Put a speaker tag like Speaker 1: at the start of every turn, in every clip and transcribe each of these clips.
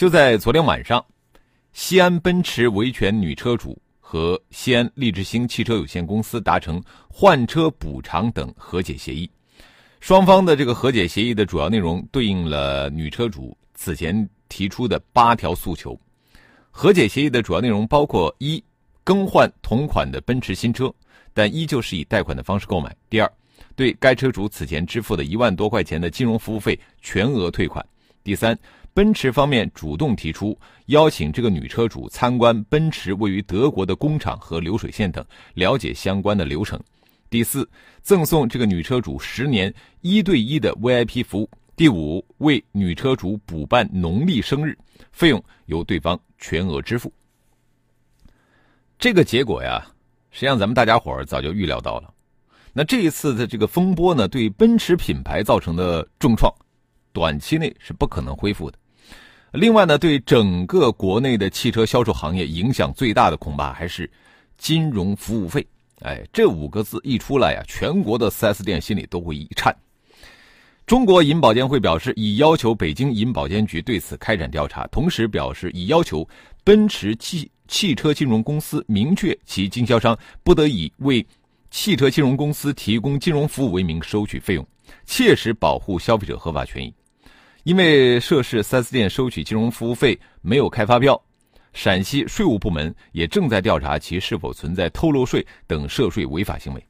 Speaker 1: 就在昨天晚上，西安奔驰维权女车主和西安利之星汽车有限公司达成换车补偿等和解协议。双方的这个和解协议的主要内容对应了女车主此前提出的八条诉求。和解协议的主要内容包括：一、更换同款的奔驰新车，但依旧是以贷款的方式购买；第二，对该车主此前支付的一万多块钱的金融服务费全额退款；第三。奔驰方面主动提出邀请这个女车主参观奔驰位于德国的工厂和流水线等，了解相关的流程。第四，赠送这个女车主十年一对一的 VIP 服务。第五，为女车主补办农历生日，费用由对方全额支付。这个结果呀，实际上咱们大家伙儿早就预料到了。那这一次的这个风波呢，对奔驰品牌造成的重创。短期内是不可能恢复的。另外呢，对整个国内的汽车销售行业影响最大的，恐怕还是金融服务费。哎，这五个字一出来呀，全国的 4S 店心里都会一颤。中国银保监会表示，已要求北京银保监局对此开展调查，同时表示已要求奔驰汽汽车金融公司明确其经销商不得以为汽车金融公司提供金融服务为名收取费用，切实保护消费者合法权益。因为涉事 4S 店收取金融服务费没有开发票，陕西税务部门也正在调查其是否存在偷漏税等涉税违法行为。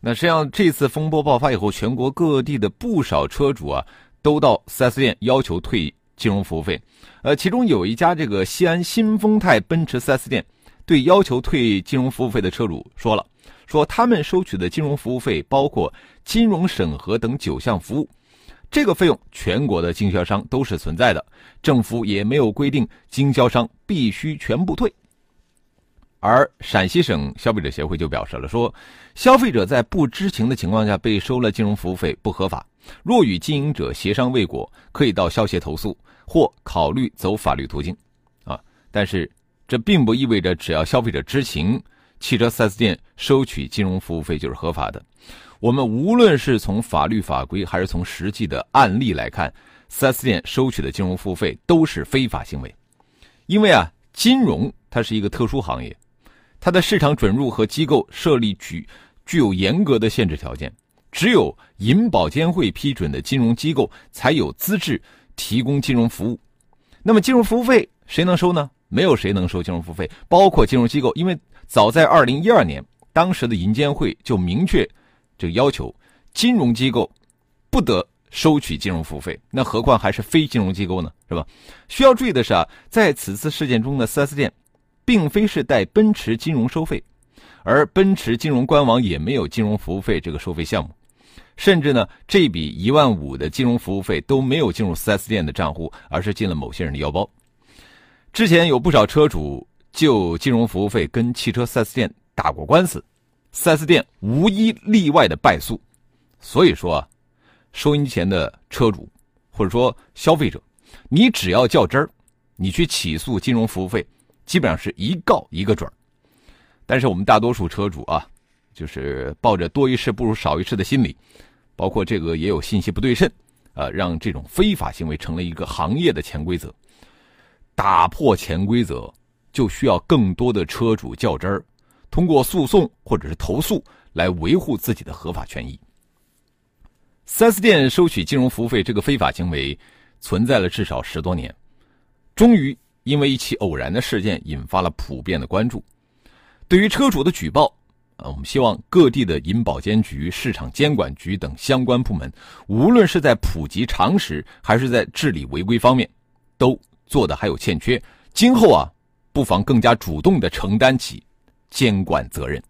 Speaker 1: 那实际上，这次风波爆发以后，全国各地的不少车主啊，都到 4S 店要求退金融服务费。呃，其中有一家这个西安新丰泰奔驰 4S 店，对要求退金融服务费的车主说了，说他们收取的金融服务费包括金融审核等九项服务。这个费用，全国的经销商都是存在的，政府也没有规定经销商必须全部退。而陕西省消费者协会就表示了，说消费者在不知情的情况下被收了金融服务费不合法，若与经营者协商未果，可以到消协投诉或考虑走法律途径。啊，但是这并不意味着只要消费者知情，汽车 4S 店收取金融服务费就是合法的。我们无论是从法律法规，还是从实际的案例来看，4S 店收取的金融服务费都是非法行为。因为啊，金融它是一个特殊行业，它的市场准入和机构设立具具有严格的限制条件，只有银保监会批准的金融机构才有资质提供金融服务。那么，金融服务费谁能收呢？没有谁能收金融服务费，包括金融机构，因为早在2012年，当时的银监会就明确。这个要求，金融机构不得收取金融服务费，那何况还是非金融机构呢？是吧？需要注意的是啊，在此次事件中的 4S 店，并非是带奔驰金融收费，而奔驰金融官网也没有金融服务费这个收费项目，甚至呢，这笔一万五的金融服务费都没有进入 4S 店的账户，而是进了某些人的腰包。之前有不少车主就金融服务费跟汽车 4S 店打过官司。4S 店无一例外的败诉，所以说啊，收音机前的车主或者说消费者，你只要较真儿，你去起诉金融服务费，基本上是一告一个准儿。但是我们大多数车主啊，就是抱着多一事不如少一事的心理，包括这个也有信息不对称，啊，让这种非法行为成了一个行业的潜规则。打破潜规则，就需要更多的车主较真儿。通过诉讼或者是投诉来维护自己的合法权益。4S 店收取金融服务费这个非法行为存在了至少十多年，终于因为一起偶然的事件引发了普遍的关注。对于车主的举报，啊，我们希望各地的银保监局、市场监管局等相关部门，无论是在普及常识还是在治理违规方面，都做的还有欠缺。今后啊，不妨更加主动的承担起。监管责任。